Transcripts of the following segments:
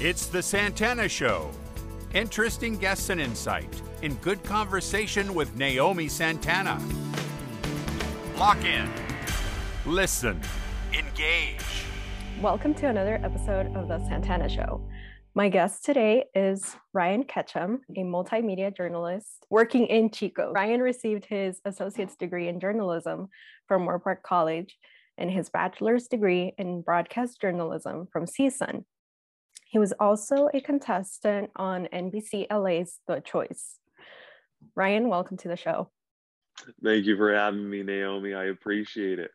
It's The Santana Show. Interesting guests and insight in good conversation with Naomi Santana. Lock in, listen, engage. Welcome to another episode of The Santana Show. My guest today is Ryan Ketcham, a multimedia journalist working in Chico. Ryan received his associate's degree in journalism from Moorpark College and his bachelor's degree in broadcast journalism from CSUN. He was also a contestant on NBC LA's The Choice. Ryan, welcome to the show. Thank you for having me, Naomi. I appreciate it.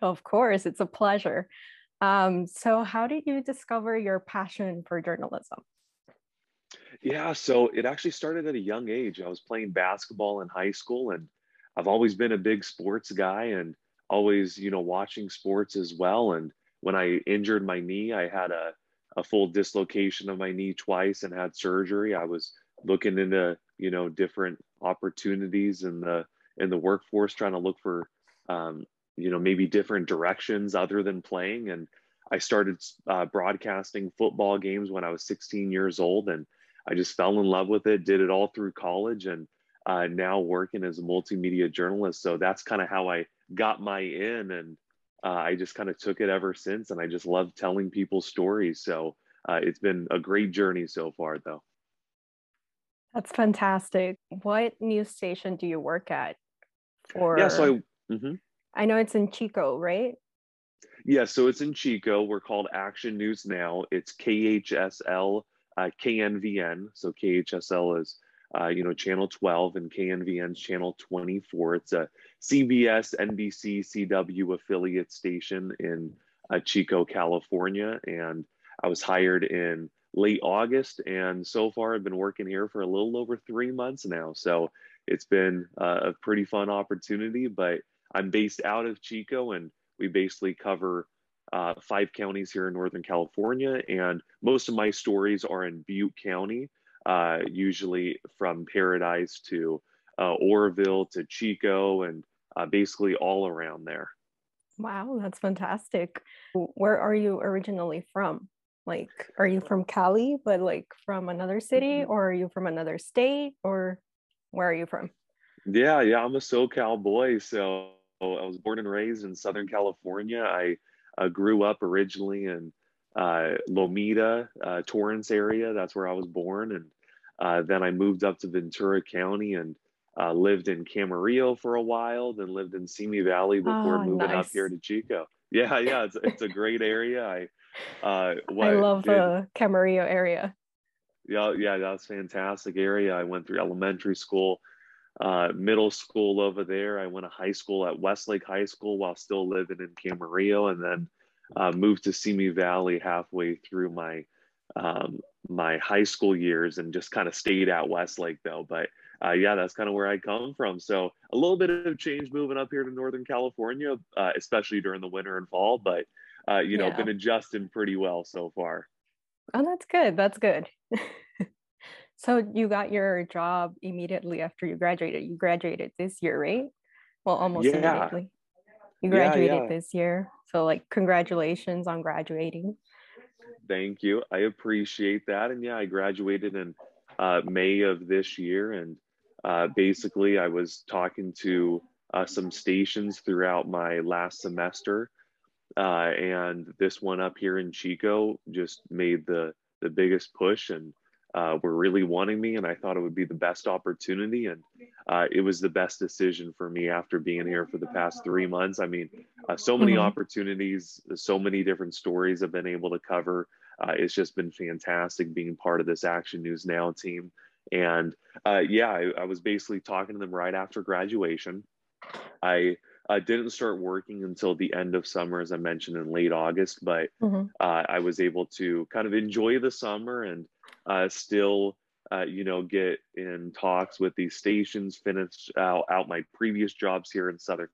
Of course, it's a pleasure. Um, so, how did you discover your passion for journalism? Yeah, so it actually started at a young age. I was playing basketball in high school, and I've always been a big sports guy and always, you know, watching sports as well. And when I injured my knee, I had a, a full dislocation of my knee twice and had surgery. I was looking into, you know, different opportunities in the in the workforce, trying to look for um, you know maybe different directions other than playing and i started uh, broadcasting football games when i was 16 years old and i just fell in love with it did it all through college and uh, now working as a multimedia journalist so that's kind of how i got my in and uh, i just kind of took it ever since and i just love telling people stories so uh, it's been a great journey so far though that's fantastic what news station do you work at for yeah so I, mm-hmm. I know it's in Chico, right? Yeah, so it's in Chico. We're called Action News Now. It's KHSL, uh, KNVN. So KHSL is, uh, you know, channel 12 and KNVN's channel 24. It's a CBS, NBC, CW affiliate station in uh, Chico, California. And I was hired in late August. And so far, I've been working here for a little over three months now. So it's been uh, a pretty fun opportunity, but I'm based out of Chico, and we basically cover uh, five counties here in Northern California. And most of my stories are in Butte County, uh, usually from Paradise to uh, Oroville to Chico, and uh, basically all around there. Wow, that's fantastic. Where are you originally from? Like, are you from Cali, but like from another city, mm-hmm. or are you from another state, or where are you from? Yeah, yeah, I'm a SoCal boy. So I was born and raised in Southern California. I uh, grew up originally in uh, Lomita, uh, Torrance area. That's where I was born. And uh, then I moved up to Ventura County and uh, lived in Camarillo for a while, then lived in Simi Valley before oh, moving nice. up here to Chico. Yeah, yeah, it's, it's a great area. I uh, I love the Camarillo area. Yeah, yeah, that's fantastic area. I went through elementary school uh, middle school over there. I went to high school at Westlake High School while still living in Camarillo, and then uh, moved to Simi Valley halfway through my um, my high school years, and just kind of stayed at Westlake though. But uh, yeah, that's kind of where I come from. So a little bit of change moving up here to Northern California, uh, especially during the winter and fall. But uh, you know, been adjusting pretty well so far. Oh, that's good. That's good. So you got your job immediately after you graduated. You graduated this year, right? Well, almost yeah. immediately. You graduated yeah, yeah. this year. So like congratulations on graduating. Thank you. I appreciate that. And yeah, I graduated in uh, May of this year. And uh, basically I was talking to uh, some stations throughout my last semester. Uh, and this one up here in Chico just made the, the biggest push and uh, were really wanting me, and I thought it would be the best opportunity. And uh, it was the best decision for me after being here for the past three months. I mean, uh, so many mm-hmm. opportunities, so many different stories I've been able to cover. Uh, it's just been fantastic being part of this Action News Now team. And uh, yeah, I, I, was basically talking to them right after graduation. I uh, didn't start working until the end of summer, as I mentioned in late August, but mm-hmm. I was able to kind of enjoy the summer and uh, still, uh, you know, get in talks with these stations, finish out, out my previous jobs here in Southern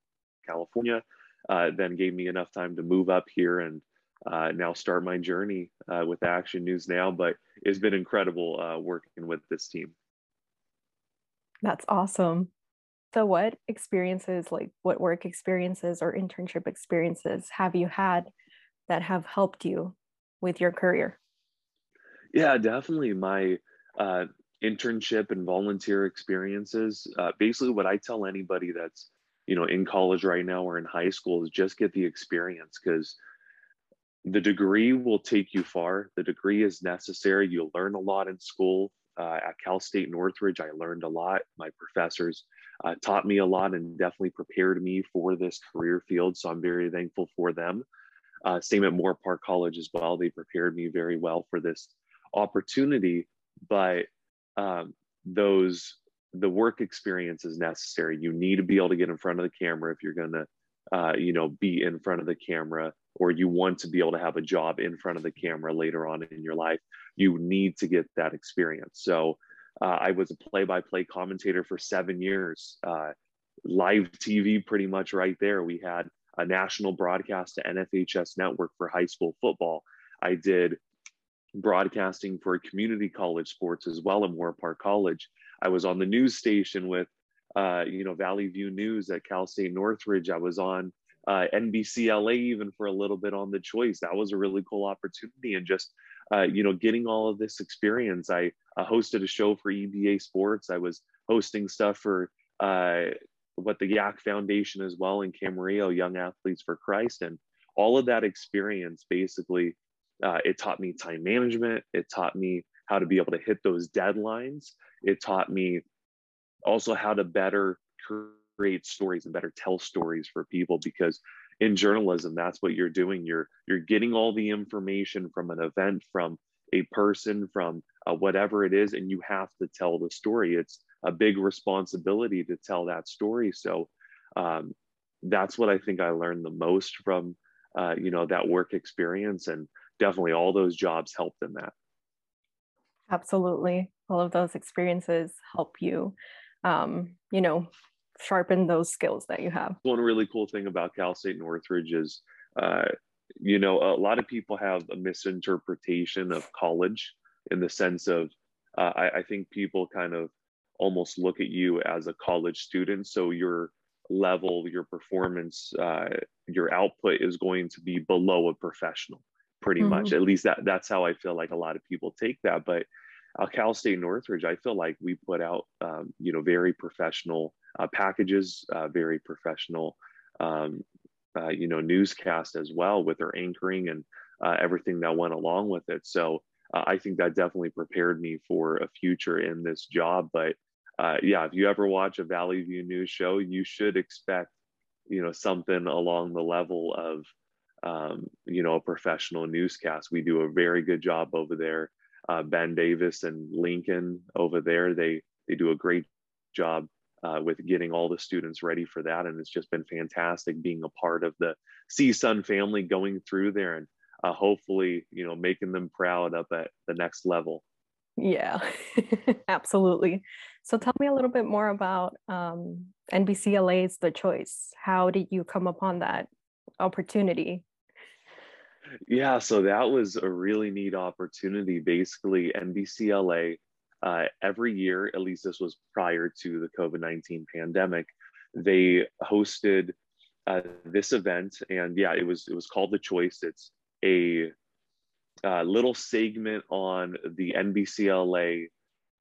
California, uh, then gave me enough time to move up here and uh, now start my journey uh, with Action News Now. But it's been incredible uh, working with this team. That's awesome. So, what experiences, like what work experiences or internship experiences, have you had that have helped you with your career? Yeah, definitely. My uh, internship and volunteer experiences. Uh, basically, what I tell anybody that's you know in college right now or in high school is just get the experience because the degree will take you far. The degree is necessary. You'll learn a lot in school. Uh, at Cal State Northridge, I learned a lot. My professors uh, taught me a lot and definitely prepared me for this career field. So I'm very thankful for them. Uh, same at Moorpark College as well. They prepared me very well for this opportunity. But um, those the work experience is necessary. You need to be able to get in front of the camera if you're going to, uh, you know, be in front of the camera, or you want to be able to have a job in front of the camera later on in your life. You need to get that experience. So, uh, I was a play-by-play commentator for seven years, uh, live TV, pretty much right there. We had a national broadcast to NFHS Network for high school football. I did broadcasting for community college sports as well at Moorpark College. I was on the news station with, uh, you know, Valley View News at Cal State Northridge. I was on uh, NBC LA even for a little bit on the choice. That was a really cool opportunity. And just, uh, you know, getting all of this experience. I hosted a show for EBA Sports. I was hosting stuff for uh, what the YAC Foundation as well in Camarillo, Young Athletes for Christ. And all of that experience basically uh, it taught me time management. It taught me how to be able to hit those deadlines. It taught me also how to better create stories and better tell stories for people because in journalism that's what you're doing you're you're getting all the information from an event from a person from uh, whatever it is and you have to tell the story it's a big responsibility to tell that story so um, that's what i think i learned the most from uh, you know that work experience and definitely all those jobs helped in that. Absolutely. All of those experiences help you, um, you know, sharpen those skills that you have. One really cool thing about Cal State Northridge is, uh, you know, a lot of people have a misinterpretation of college in the sense of, uh, I, I think people kind of almost look at you as a college student. So your level, your performance, uh, your output is going to be below a professional pretty mm-hmm. much. At least that that's how I feel like a lot of people take that. But uh, Cal State Northridge, I feel like we put out um, you know very professional uh, packages, uh, very professional um, uh, you know newscast as well with our anchoring and uh, everything that went along with it. So uh, I think that definitely prepared me for a future in this job. But yeah, if you ever watch a Valley View news show, you should expect you know something along the level of um, you know, a professional newscast. We do a very good job over there. Uh, ben Davis and Lincoln over there, they they do a great job uh, with getting all the students ready for that, and it's just been fantastic being a part of the CSUN family going through there and uh, hopefully, you know, making them proud up at the next level. Yeah, absolutely. So tell me a little bit more about um, NBCLA's The Choice. How did you come upon that opportunity? Yeah, so that was a really neat opportunity. Basically, NBCLA uh, every year, at least this was prior to the COVID 19 pandemic, they hosted uh, this event. And yeah, it was, it was called The Choice. It's a uh, little segment on the NBCLA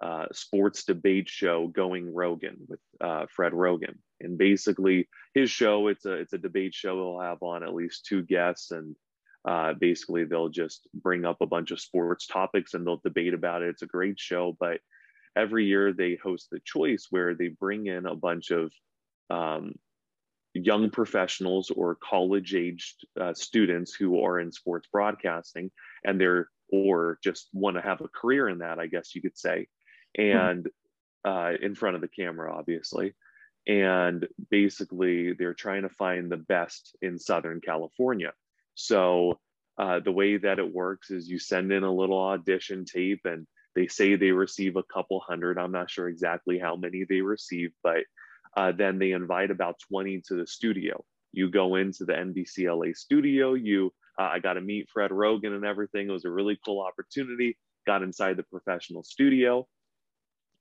uh, sports debate show Going Roggin with uh, Fred Roggin. And basically, his show it's a it's a debate show. He'll have on at least two guests, and uh, basically, they'll just bring up a bunch of sports topics and they'll debate about it. It's a great show, but every year they host the choice where they bring in a bunch of um, young professionals or college aged uh, students who are in sports broadcasting and they're or just want to have a career in that i guess you could say and uh, in front of the camera obviously. And basically they're trying to find the best in southern california so uh, the way that it works is you send in a little audition tape and they say they receive a couple hundred. I'm not sure exactly how many they receive, but uh, then they invite about 20 to the studio. You go into the NBCLA studio. You, uh, I got to meet Fred Roggin and everything. It was a really cool opportunity. Got inside the professional studio,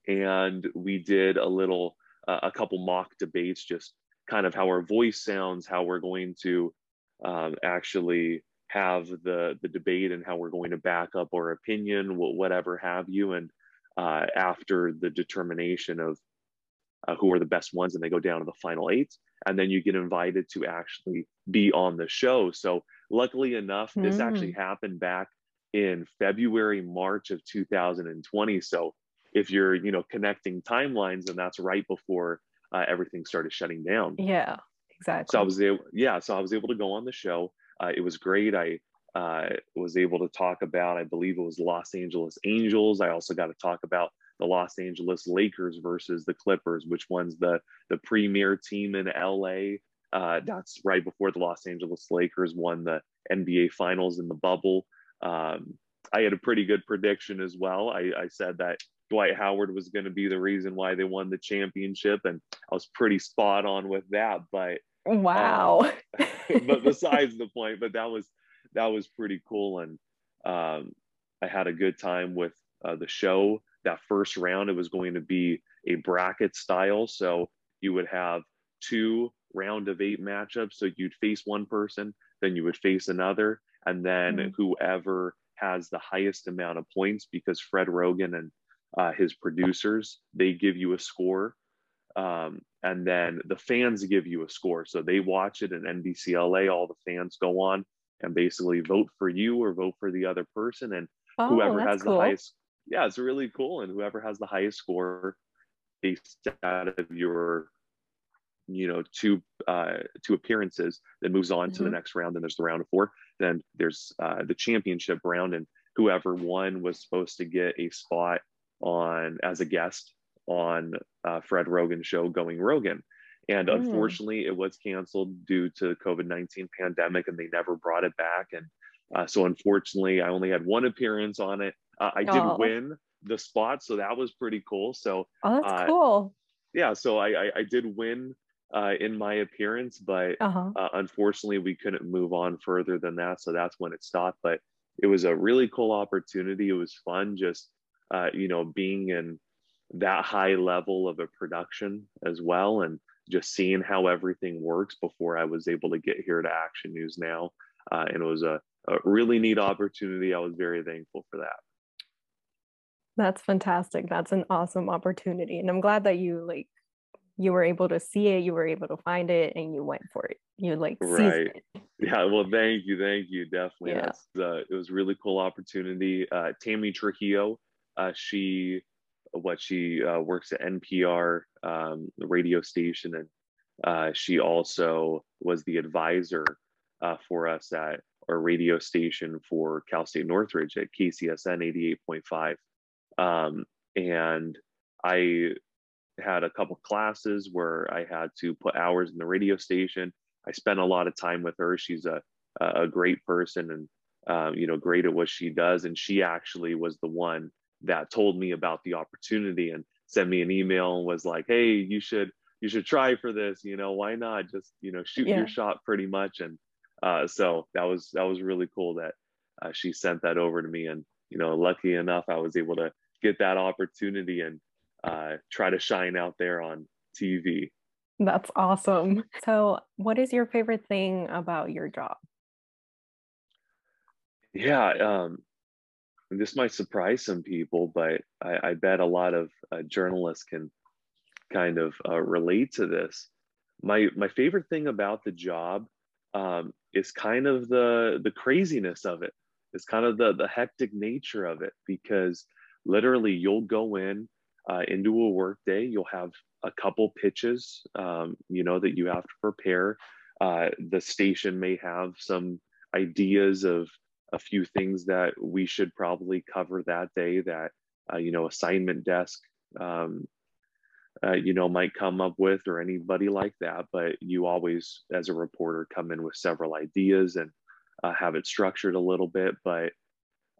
and we did a little, uh, a couple mock debates, just kind of how our voice sounds, how we're going to um, actually have the the debate and how we're going to back up our opinion, whatever have you. And uh, after the determination of uh, who are the best ones, and they go down to the final eight, and then you get invited to actually be on the show. So luckily enough, this mm. actually happened back in February, March of 2020. So if you're you know connecting timelines, and that's right before uh, everything started shutting down. Yeah, exactly. So I was able, yeah, so I was able to go on the show. Uh, it was great. I uh, was able to talk about, I believe it was Los Angeles Angels. I also got to talk about the Los Angeles Lakers versus the Clippers, which one's the the premier team in LA. Uh, that's right before the Los Angeles Lakers won the NBA Finals in the bubble. Um, I had a pretty good prediction as well. I, I said that Dwight Howard was going to be the reason why they won the championship, and I was pretty spot on with that. But wow! Um, but besides the point, but that was that was pretty cool, and um, I had a good time with uh, the show. That first round, it was going to be a bracket style, so you would have two round of eight matchups. So you'd face one person, then you would face another, and then mm-hmm. whoever has the highest amount of points, because Fred Roggin and uh, his producers, they give you a score. Um, and then the fans give you a score. So they watch it in NBCLA, all the fans go on and basically vote for you or vote for the other person. And oh, whoever has cool. the highest, yeah, it's really cool. And whoever has the highest score based out of your you know two uh two appearances then moves on mm-hmm. to the mm-hmm. next round then there's the round of four then there's uh the championship round and whoever won was supposed to get a spot on as a guest on uh, Fred Roggin show Going Roggin. And mm. unfortunately, it was canceled due to COVID 19 pandemic and they never brought it back. And uh, so, unfortunately, I only had one appearance on it. Uh, I oh. did win the spot, so that was pretty cool. So, oh, that's uh, cool. Yeah, so I, I, I did win uh, in my appearance, but uh-huh. Uh, unfortunately, we couldn't move on further than that. So that's when it stopped. But it was a really cool opportunity. It was fun just uh, you know, being in that high level of a production as well, and just seeing how everything works before I was able to get here to Action News now. Uh, and it was a, a really neat opportunity. I was very thankful for that. That's fantastic. That's an awesome opportunity. And I'm glad that you like you were able to see it, you were able to find it, and you went for it. You like right. Yeah. Well, thank you, thank you. Definitely. Yeah. Uh, it was really cool opportunity. Uh, Tammy Trujillo uh, she what she uh, works at NPR, um, radio station, and uh, she also was the advisor uh, for us at our radio station for Cal State Northridge at KCSN 88.5. Um, and I had a couple classes where I had to put hours in the radio station. I spent a lot of time with her. She's a a great person and um, you know great at what she does. And she actually was the one that told me about the opportunity and sent me an email and was like, "Hey, you should you should try for this. You know, why not just you know shoot yeah. your shot pretty much." And uh, so that was that was really cool that uh, she sent that over to me. And you know, lucky enough, I was able to get that opportunity and uh, try to shine out there on TV. That's awesome. So, what is your favorite thing about your job? Yeah, um, this might surprise some people, but I, I bet a lot of uh, journalists can kind of uh, relate to this. My my favorite thing about the job um, is kind of the the craziness of it. It's kind of the the hectic nature of it because literally you'll go in uh, into a work day, you'll have a couple pitches, um, you know, that you have to prepare. Uh, the station may have some ideas of a few things that we should probably cover that day that uh, you know assignment desk um, uh, you know might come up with or anybody like that but you always as a reporter come in with several ideas and uh, have it structured a little bit but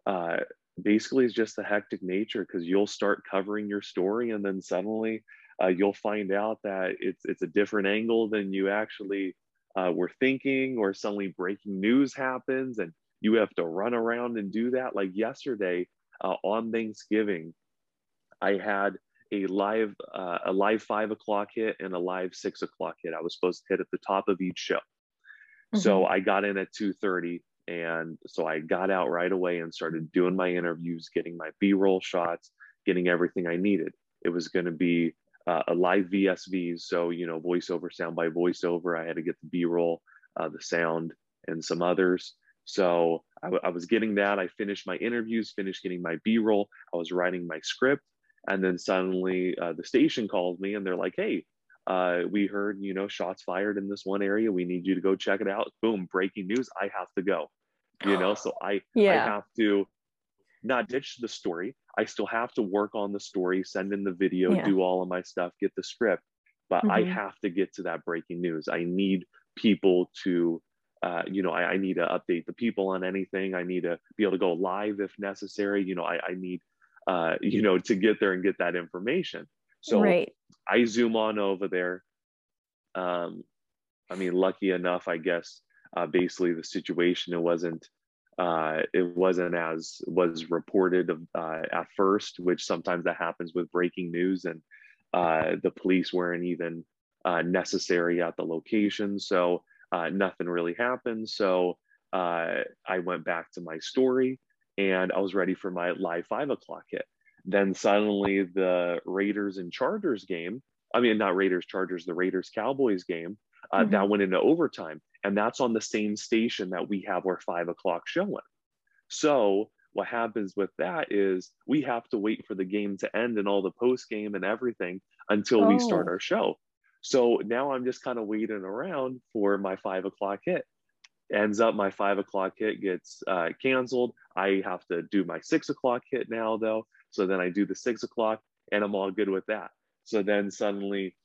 uh, basically it's just the hectic nature because you'll start covering your story and then suddenly uh, you'll find out that it's it's a different angle than you actually uh, were thinking or suddenly breaking news happens and you have to run around and do that. Like yesterday uh, on Thanksgiving, I had a live uh, a live five o'clock hit and a live six o'clock hit. I was supposed to hit at the top of each show. Mm-hmm. So I got in at two thirty And so I got out right away and started doing my interviews, getting my B roll shots, getting everything I needed. It was going to be uh, a live VSV. So, you know, voiceover, sound by voiceover. I had to get the B roll, uh, the sound, and some others. So I, w- I was getting that. I finished my interviews, finished getting my B roll. I was writing my script. And then suddenly uh, the station called me and they're like, hey, uh, we heard, you know, shots fired in this one area. We need you to go check it out. Boom, breaking news. I have to go, you know, so I, yeah. I have to not ditch the story. I still have to work on the story, send in the video, yeah. do all of my stuff, get the script, but mm-hmm. I have to get to that breaking news. I need people to, uh, you know, I, I, need to update the people on anything. I need to be able to go live if necessary. You know, I, I need, uh, you know, to get there and get that information. So right. I zoom on over there. Um, I mean, lucky enough, I guess, uh, basically the situation, it wasn't, uh, it wasn't as was reported uh, at first, which sometimes that happens with breaking news, and uh, the police weren't even uh, necessary at the location, so uh, nothing really happened. So uh, I went back to my story, and I was ready for my live five o'clock hit. Then suddenly the Raiders and Chargers game, I mean, not Raiders, Chargers, the Raiders Cowboys game, uh, mm-hmm. that went into overtime. And that's on the same station that we have our five o'clock showing. So what happens with that is we have to wait for the game to end and all the post game and everything until oh. we start oh. our show. So now I'm just kind of waiting around for my five o'clock hit. Ends up my five o'clock hit gets uh, canceled. I have to do my six o'clock hit now, though. So then I do the six o'clock and I'm all good with that. So then suddenly,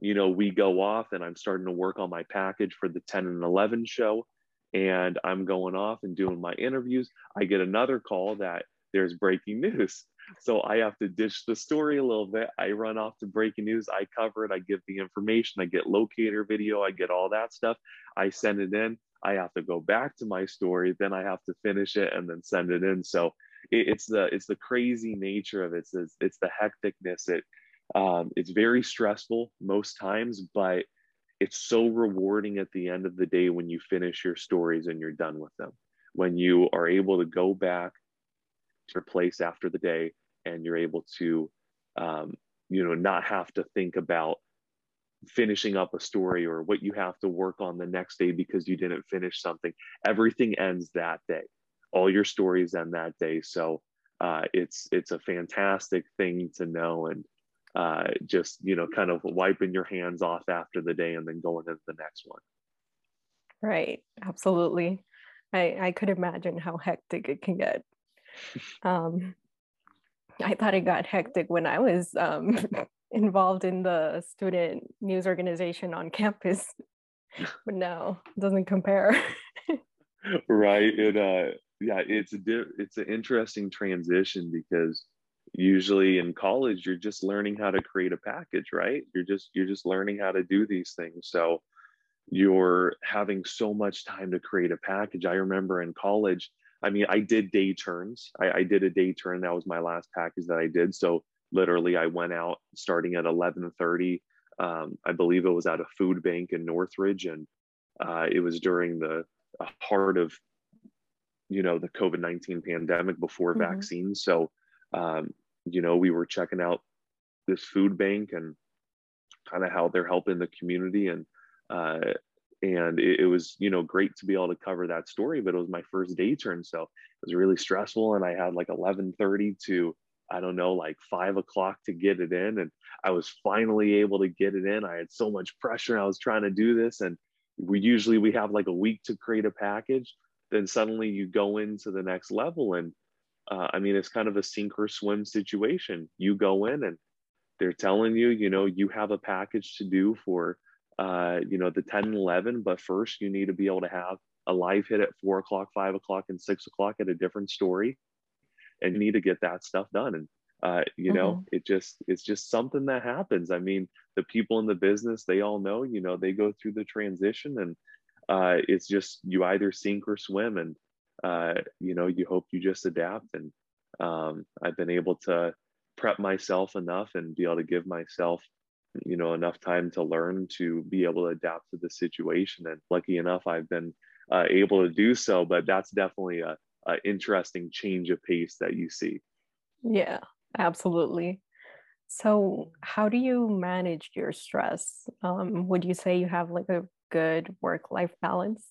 you know, we go off and I'm starting to work on my package for the 10 and 11 show. And I'm going off and doing my interviews. I get another call that there's breaking news. So I have to ditch the story a little bit. I run off to breaking news. I cover it. I give the information. I get locator video. I get all that stuff. I send it in. I have to go back to my story. Then I have to finish it and then send it in. So it, it's the it's the crazy nature of it. It's it's, it's the hecticness. It um, it's very stressful most times, but it's so rewarding at the end of the day when you finish your stories and you're done with them. When you are able to go back your place after the day and you're able to, um, you know, not have to think about finishing up a story or what you have to work on the next day because you didn't finish something. Everything ends that day all your stories end that day. So uh, it's it's a fantastic thing to know and uh, just you know kind of wiping your hands off after the day and then going into the next one. Right, absolutely. I I could imagine how hectic it can get. Um, I thought it got hectic when I was um, involved in the student news organization on campus, but no, it doesn't compare. right. It uh, yeah, it's a di- it's an interesting transition because usually in college you're just learning how to create a package, right? You're just you're just learning how to do these things. So you're having so much time to create a package. I remember in college, I mean, I did day turns. I, I did a day turn. That was my last package that I did. So literally, I went out starting at 11:30. Um, I believe it was at a food bank in Northridge, and uh, it was during the heart of you know the covid-19 pandemic before mm-hmm. vaccines so um, you know we were checking out this food bank and kind of how they're helping the community and uh, and it, it, was you know great to be able to cover that story but it was my first day turn so it was really stressful and i had like 11.30 to i don't know like five o'clock to get it in and i was finally able to get it in. I had so much pressure i was trying to do this and we usually we have like a week to create a package then suddenly you go into the next level and uh, i mean it's kind of a sink or swim situation. You go in and they're telling you you know you have a package to do for uh, you know the 10 and 11 but first you need to be able to have a live hit at four o'clock five o'clock and six o'clock at a different story and you need to get that stuff done and uh, you know mm-hmm. it just it's just something that happens i mean the people in the business they all know you know they go through the transition and uh, it's just you either sink or swim, and uh, you know you hope you just adapt. And um, I've been able to prep myself enough and be able to give myself you know enough time to learn to be able to adapt to the situation and lucky enough i've been uh, able to do so. But that's definitely a, a interesting change of pace that you see. Yeah, absolutely. So, how do you manage your stress? Um, would you say you have like a good work life balance?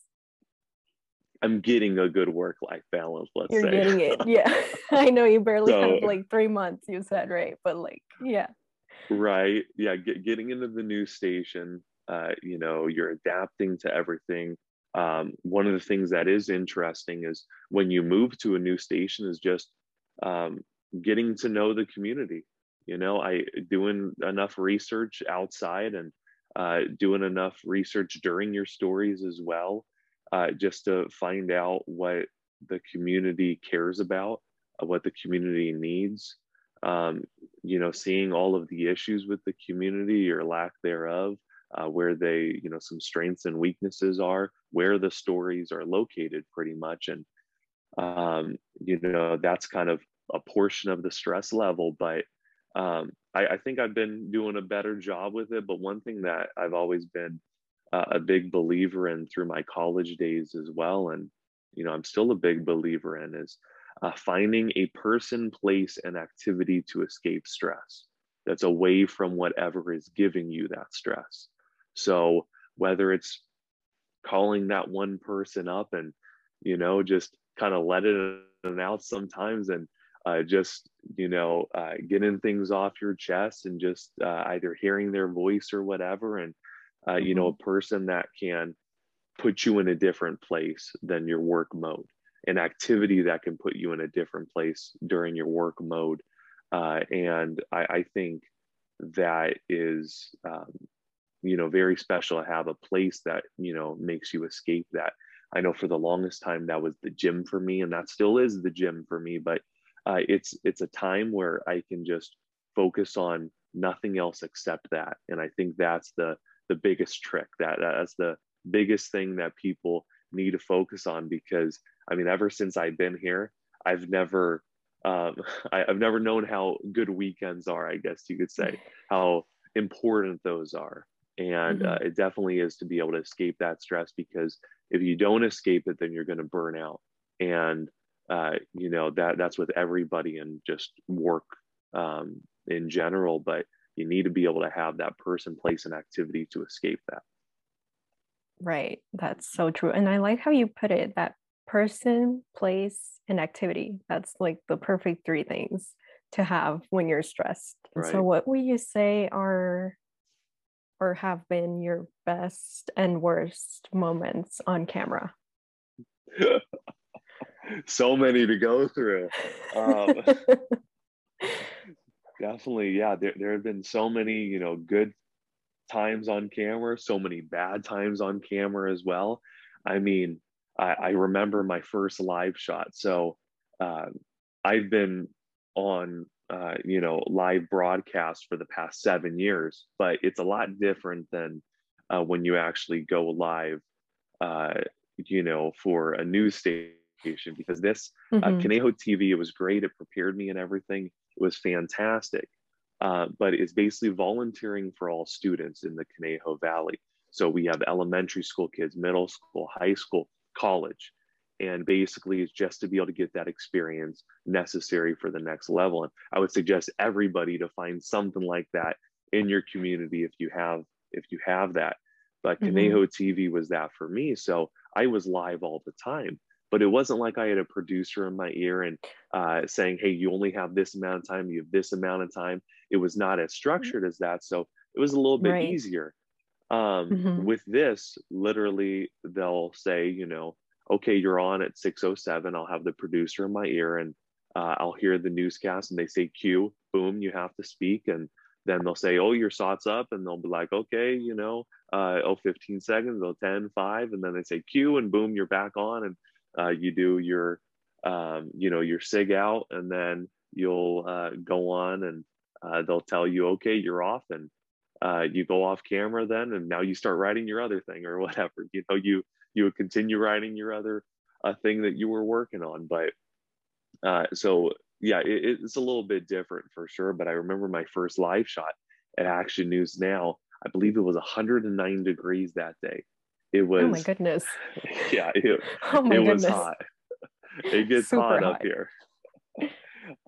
I'm getting a good work life balance, let's You're say. getting it. Yeah. I know you barely So- have like three months, you said, right? But like, yeah. Right. Yeah. Get, getting into the new station, uh, you know, you're adapting to everything. Um, one of the things that is interesting is when you move to a new station is just um, getting to know the community. You know, I doing enough research outside and uh, doing enough research during your stories as well, uh, just to find out what the community cares about, uh, what the community needs. Um, you know, seeing all of the issues with the community or lack thereof, uh, where they, you know, some strengths and weaknesses are, where the stories are located, pretty much, and um, you know, that's kind of a portion of the stress level, but um, I, I, think I've been doing a better job with it. But one thing that I've always been uh, a big believer in through my college days as well, and you know, I'm still a big believer in is uh, finding a person, place, and activity to escape stress that's away from whatever is giving you that stress. So whether it's calling that one person up and you know just kind of let it out sometimes and uh, just you know uh, getting things off your chest and just uh, either hearing their voice or whatever and uh, you know a person that can put you in a different place than your work mode an activity that can put you in a different place during your work mode uh, and I, I, think that is um, you know very special to have a place that you know makes you escape that i know for the longest time that was the gym for me and that still is the gym for me but uh, it's it's a time where I can just focus on nothing else except that, and I think that's the the biggest trick. That that's the biggest thing that people need to focus on because I mean, ever since I've been here, I've never um, I, have never known how good weekends are. I guess you could say how important those are, and mm-hmm. uh, it definitely is to be able to escape that stress because if you don't escape it, then you're going to burn out. And uh, you know that that's with everybody and just work um, in general but you need to be able to have that person place and activity to escape that right that's so true and i like how you put it that person place and activity that's like the perfect three things to have when you're stressed right. so what would you say are or have been your best and worst moments on camera so many to go through. Um, definitely, yeah. There, there have been so many, you know, good times on camera, so many bad times on camera as well. I mean, I, I remember my first live shot. So uh, I've been on, uh, you know, live broadcast for the past seven years, but it's a lot different than uh, when you actually go live, uh, you know, for a news station because this uh, mm-hmm. Conejo TV, it was great. It prepared me and everything. It was fantastic. Uh, but it's basically volunteering for all students in the Conejo Valley. So we have elementary school kids, middle school, high school, college. And basically, it's just to be able to get that experience necessary for the next level. And I would suggest everybody to find something like that in your community if you have if you have that. But mm-hmm. Conejo TV was that for me. So I was live all the time but it wasn't like I had a producer in my ear and uh, saying, "Hey, you only have this amount of time. You have this amount of time." It was not as mm-hmm. structured as that, so it was a little bit right. easier. Um, mm-hmm. With this, literally, they'll say, you know, "Okay, you're on at 6:07." I'll have the producer in my ear, and uh, I'll hear the newscast, and they say, "Cue, boom, you have to speak," and then they'll say, oh, your shot's up. And they'll be like, okay, you know, uh, oh, 15 seconds, oh, 10, 5. And then they say cue and boom, you're back on. And uh, you do your um, you know your sig out and then you'll uh, go on and uh, they'll tell you okay you're off and uh, you go off camera then and now you start writing your other thing or whatever you know you you would continue writing your other uh, thing that you were working on but uh, so yeah it, it's a little bit different for sure but i remember my first live shot at action news now i believe it was 109 degrees that day it was. Oh my goodness. Yeah, it, Oh my it goodness. was hot. It gets Super hot, up hot. here.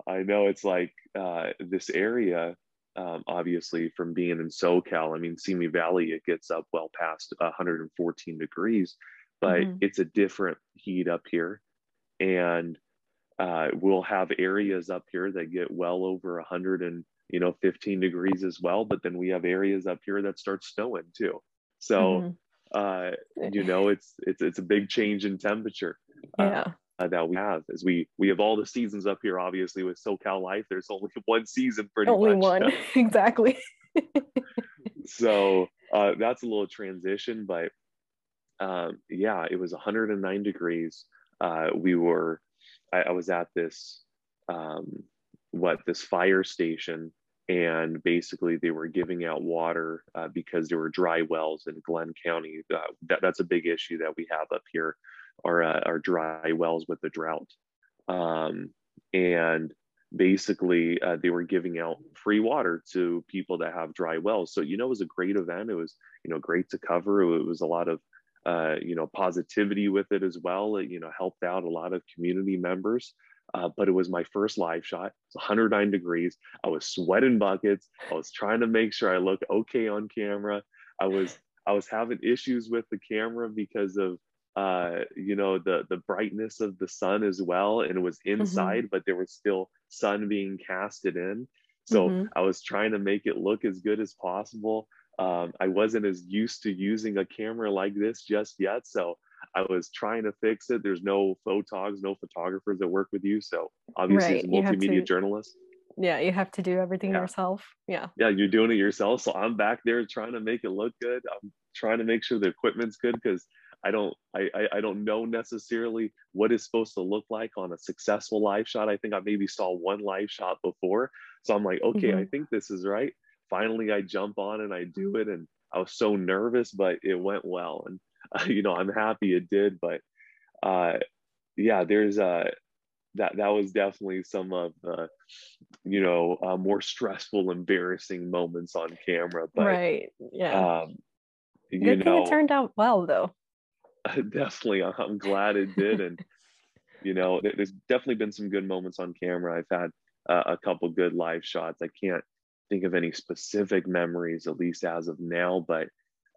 I know it's like uh, this area, um, obviously from being in SoCal. I mean, Simi Valley, it gets up well past 114 degrees, but Mhm. it's a different heat up here, and uh, we'll have areas up here that get well over 100 and you know 15 degrees as well. But then we have areas up here that start snowing too. So Mhm. uh, you know, it's it's it's a big change in temperature uh, yeah. uh, that we have. As we we have all the seasons up here, obviously with SoCal Life, there's only one season pretty Only much. one. exactly. so uh, that's a little transition, but um, yeah, it was 109 degrees. Uh, we were, I, I was at this, um, what this fire station, and basically they were giving out water uh, because there were dry wells in Glenn County. Uh, that, that's a big issue that we have up here, are uh, our dry wells with the drought. Um, and basically uh, they were giving out free water to people that have dry wells. So you know it was a great event. It was you know great to cover. It was a lot of uh, you know positivity with it as well. It, you know helped out a lot of community members. Uh, but it was my first live shot. It's 109 degrees. I was sweating buckets. I was trying to make sure i look okay on camera. I was i was having issues with the camera because of uh you know the the brightness of the sun as well and it was inside but there was still sun being casted in so Mhm. i was trying to make it look as good as possible um, i wasn't as used to using a camera like this just yet so i was trying to fix it there's no photogs no photographers that work with you so obviously as a Right, you have multimedia to- journalist Yeah, you have to do everything Yeah. yourself. Yeah. yeah you're doing it yourself so i'm back there trying to make it look good i'm trying to make sure the equipment's good because i don't I, I i don't know necessarily what it's supposed to look like on a successful live shot i think i maybe saw one live shot before so i'm like okay i Mhm. think this is right finally i jump on and i do it and i was so nervous but it went well and you know i'm happy it did but uh yeah there's uh that that was definitely some of the you know uh, more stressful embarrassing moments on camera but right. Yeah. um you Good thing know it turned out well though. definitely i'm glad it did and you know there's definitely been some good moments on camera. I've had uh, a couple good live shots. I can't think of any specific memories at least as of now but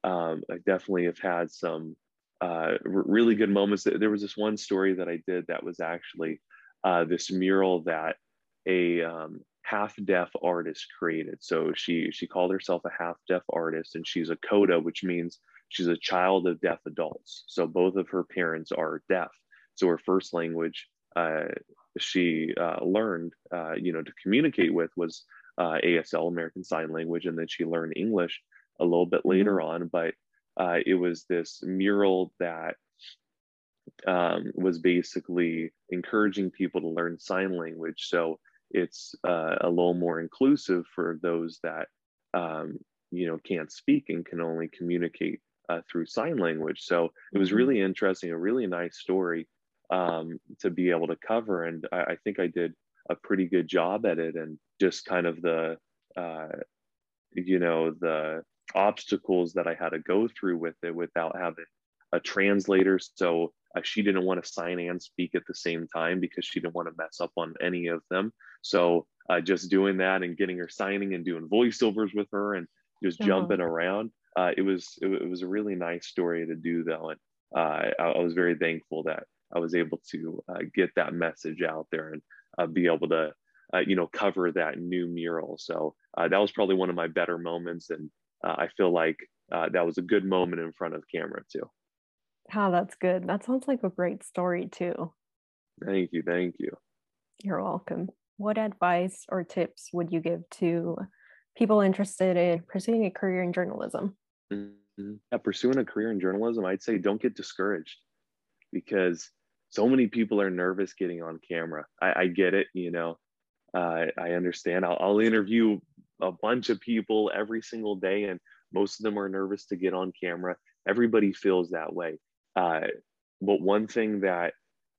um, i definitely have had some uh, r- really good moments. There- there was this one story that i did that was actually uh, this mural that a um, half deaf artist created. So she she called herself a half deaf artist and she's a coda which means she's a child of deaf adults. So both of her parents are deaf. So her first language uh, she uh, learned uh, you know to communicate with was uh, asl american sign language and then she learned english a little bit later on. But uh, it was this mural that um, was basically encouraging people to learn sign language. So it's uh, a little more inclusive for those that um, you know can't speak and can only communicate uh, through sign language so it was Mhm. really interesting a really nice story um, to be able to cover and I, I think i did a pretty good job at it and just kind of the uh, you know the obstacles that i had to go through with it without having a translator so uh, she didn't want to sign and speak at the same time because she didn't want to mess up on any of them so uh, just doing that and getting her signing and doing voiceovers with her and just Uh-huh. jumping around uh, it was it, it was a really nice story to do though and uh, I, I was very thankful that i was able to uh, get that message out there and uh, be able to uh, you know cover that new mural so uh, that was probably one of my better moments and uh, i feel like uh, that was a good moment in front of camera too Oh, that's good. That sounds like a great story too. thank you thank you You're welcome. What advice or tips would you give to people interested in pursuing a career in journalism? Mhm. Yeah, pursuing a career in journalism, I'd say don't get discouraged because so many people are nervous getting on camera. I, I get it, you know, uh, I understand. I'll, I'll interview a bunch of people every single day, and most of them are nervous to get on camera. Everybody feels that way. Uh, but one thing that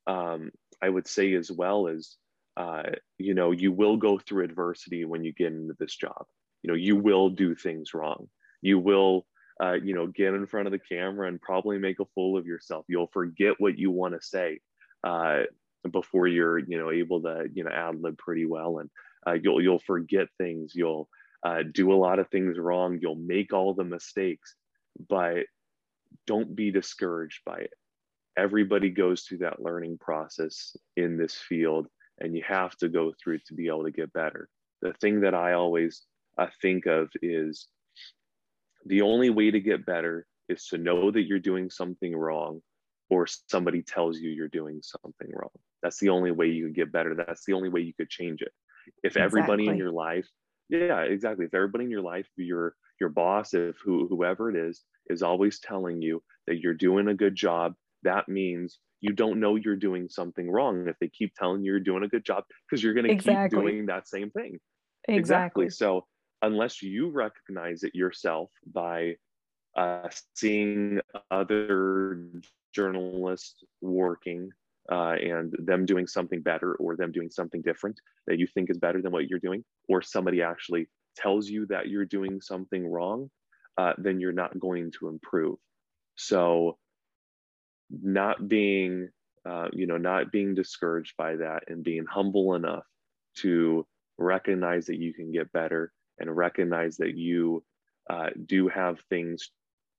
um, I would say as well is, uh, you know, you will go through adversity when you get into this job. You know, you will do things wrong. You will uh, you know, get in front of the camera and probably make a fool of yourself. You'll forget what you want to say uh, before you're, you know, able to, you know, ad lib pretty well, and uh, you'll you'll forget things. You'll uh, do a lot of things wrong. You'll make all the mistakes, but don't be discouraged by it. Everybody goes through that learning process in this field, and you have to go through it to be able to get better. The thing that I always uh, think of is the only way to get better is to know that you're doing something wrong or somebody tells you you're doing something wrong. That's the only way you could get better. That's the only way you could change it. If exactly. everybody in your life, yeah, exactly. If everybody in your life, your your boss, if who, whoever it is, is always telling you that you're doing a good job, that means you don't know you're doing something wrong. If they keep telling you you're doing a good job, because you're going to exactly. keep doing that same thing. Exactly. exactly. So unless you recognize it yourself by uh, seeing other journalists working uh, and them doing something better or them doing something different that you think is better than what you're doing, or somebody actually tells you that you're doing something wrong, uh, then you're not going to improve. So, not being, uh, you know, not being discouraged by that and being humble enough to recognize that you can get better and recognize that you uh, do have things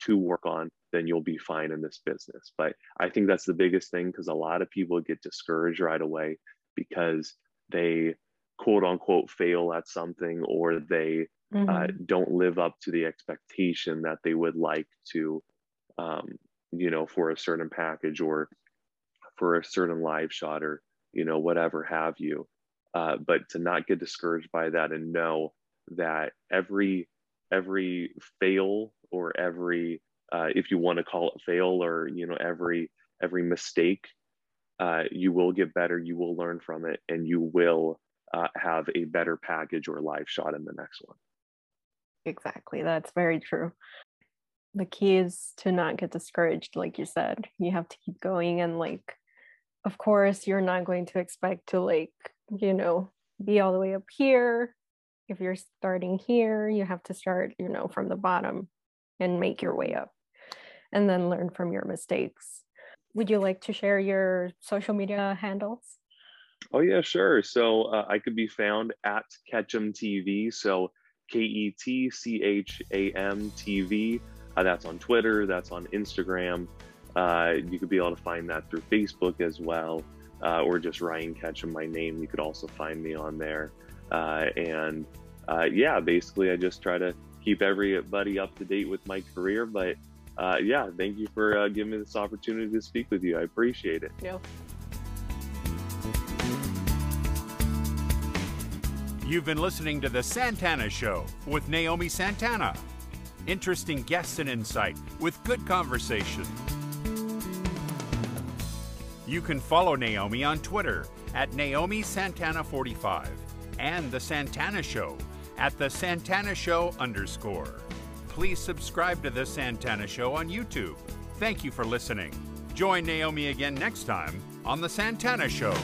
to work on, then you'll be fine in this business. But I think that's the biggest thing because a lot of people get discouraged right away because they quote unquote fail at something or they uh, mm-hmm. uh, don't live up to the expectation that they would like to, um, you know, for a certain package or for a certain live shot or, you know, whatever have you. Uh, but to not get discouraged by that and know that every every fail or every uh, if you want to call it fail or you know every every mistake uh, you will get better you will learn from it and you will uh, have a better package or live shot in the next one. Exactly that's very true. The key is to not get discouraged like you said you have to keep going and like of course you're not going to expect to like you know be all the way up here if you're starting here, you have to start, you know, from the bottom and make your way up and then learn from your mistakes. Would you like to share your social media handles? Oh, yeah, sure. So uh, I could be found at Ketcham TV. So K E T C H A M TV. Uh, that's on Twitter, that's on Instagram. Uh, you could be able to find that through Facebook as well, uh, or just Ryan Ketcham, my name. You could also find me on there. Uh, and uh, yeah, basically, I just try to keep everybody up to date with my career. But uh, yeah, thank you for uh, giving me this opportunity to speak with you. I appreciate it. Yeah. You've been listening to The Santana Show with Naomi Santana. Interesting guests and insight with good conversation. You can follow Naomi on Twitter at Naomi Santana45 and The Santana Show at The Santana Show underscore. Please subscribe to The Santana Show on YouTube. Thank you for listening. Join Naomi again next time on The Santana Show.